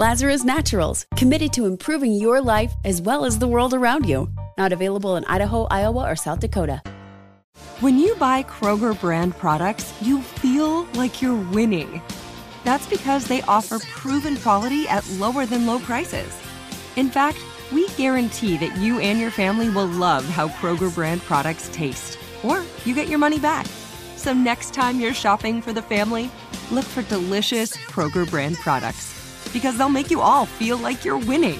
Lazarus Naturals, committed to improving your life as well as the world around you. Not available in Idaho, Iowa, or South Dakota. When you buy Kroger brand products, you feel like you're winning. That's because they offer proven quality at lower than low prices. In fact, we guarantee that you and your family will love how Kroger brand products taste, or you get your money back. So next time you're shopping for the family, look for delicious Kroger brand products because they'll make you all feel like you're winning.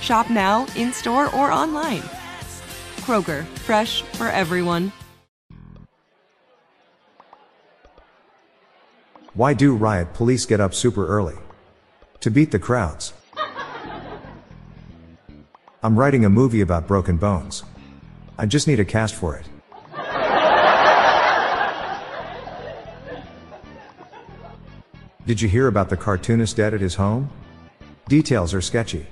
Shop now, in store, or online. Kroger, fresh for everyone. Why do riot police get up super early? To beat the crowds. I'm writing a movie about broken bones. I just need a cast for it. Did you hear about the cartoonist dead at his home? Details are sketchy.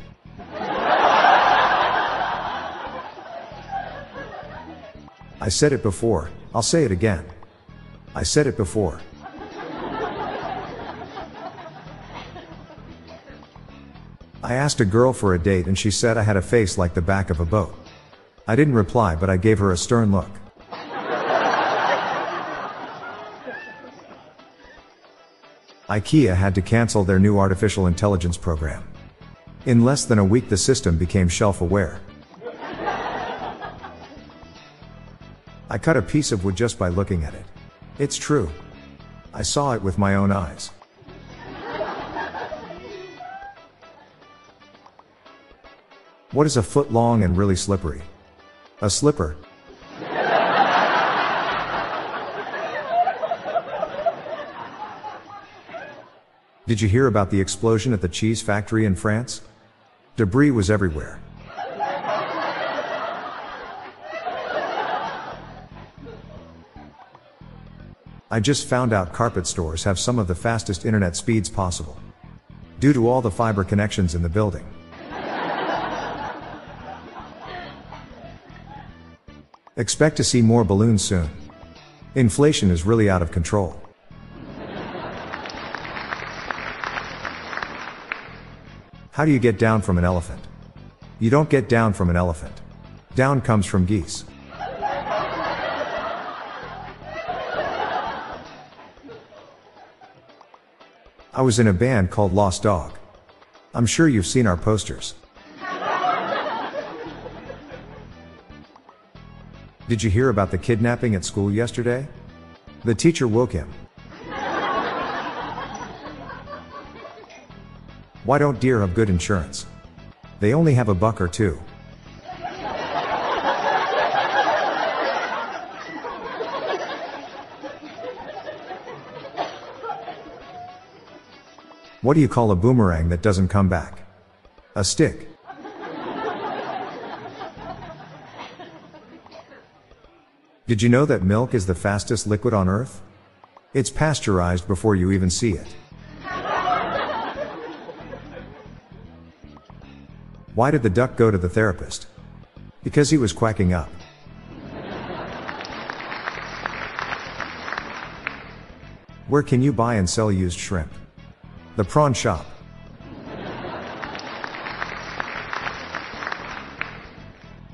I said it before, I'll say it again. I said it before. I asked a girl for a date and she said I had a face like the back of a boat. I didn't reply, but I gave her a stern look. IKEA had to cancel their new artificial intelligence program. In less than a week, the system became shelf aware. I cut a piece of wood just by looking at it. It's true. I saw it with my own eyes. What is a foot long and really slippery? A slipper. Did you hear about the explosion at the cheese factory in France? Debris was everywhere. I just found out carpet stores have some of the fastest internet speeds possible. Due to all the fiber connections in the building. Expect to see more balloons soon. Inflation is really out of control. How do you get down from an elephant? You don't get down from an elephant. Down comes from geese. I was in a band called Lost Dog. I'm sure you've seen our posters. Did you hear about the kidnapping at school yesterday? The teacher woke him. Why don't deer have good insurance? They only have a buck or two. What do you call a boomerang that doesn't come back? A stick. Did you know that milk is the fastest liquid on earth? It's pasteurized before you even see it. Why did the duck go to the therapist? Because he was quacking up. Where can you buy and sell used shrimp? The prawn shop.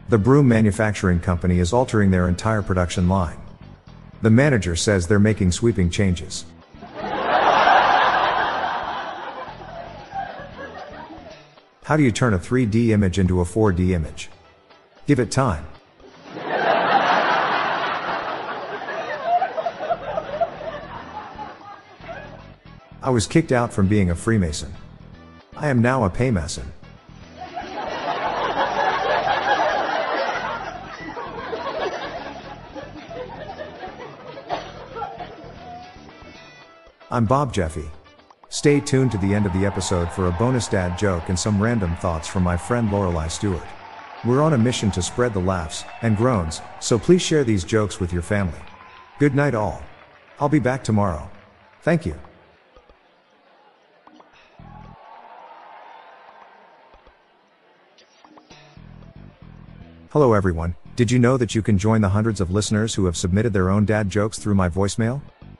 The broom manufacturing company is altering their entire production line. The manager says they're making sweeping changes. How do you turn a 3D image into a 4D image? Give it time. I was kicked out from being a Freemason. I am now a Paymason. I'm Bob Jeffy. Stay tuned to the end of the episode for a bonus dad joke and some random thoughts from my friend Lorelei Stewart. We're on a mission to spread the laughs and groans, so please share these jokes with your family. Good night, all. I'll be back tomorrow. Thank you. Hello, everyone. Did you know that you can join the hundreds of listeners who have submitted their own dad jokes through my voicemail?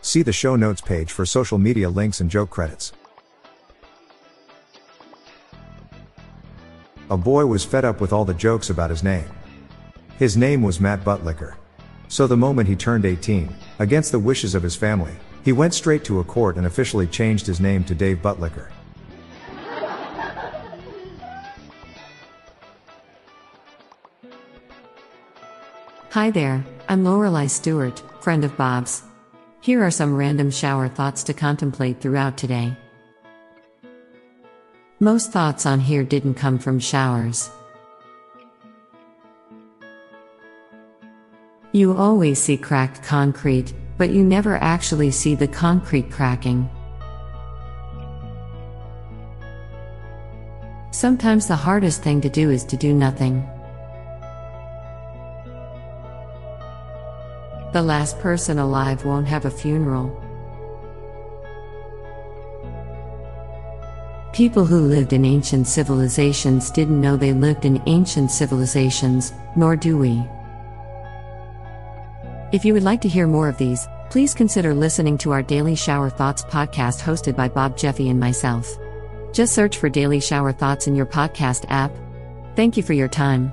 See the show notes page for social media links and joke credits. A boy was fed up with all the jokes about his name. His name was Matt Buttlicker. So the moment he turned 18, against the wishes of his family, he went straight to a court and officially changed his name to Dave Buttlicker. Hi there, I'm Lorelei Stewart, friend of Bob's. Here are some random shower thoughts to contemplate throughout today. Most thoughts on here didn't come from showers. You always see cracked concrete, but you never actually see the concrete cracking. Sometimes the hardest thing to do is to do nothing. The last person alive won't have a funeral. People who lived in ancient civilizations didn't know they lived in ancient civilizations, nor do we. If you would like to hear more of these, please consider listening to our Daily Shower Thoughts podcast hosted by Bob Jeffy and myself. Just search for Daily Shower Thoughts in your podcast app. Thank you for your time.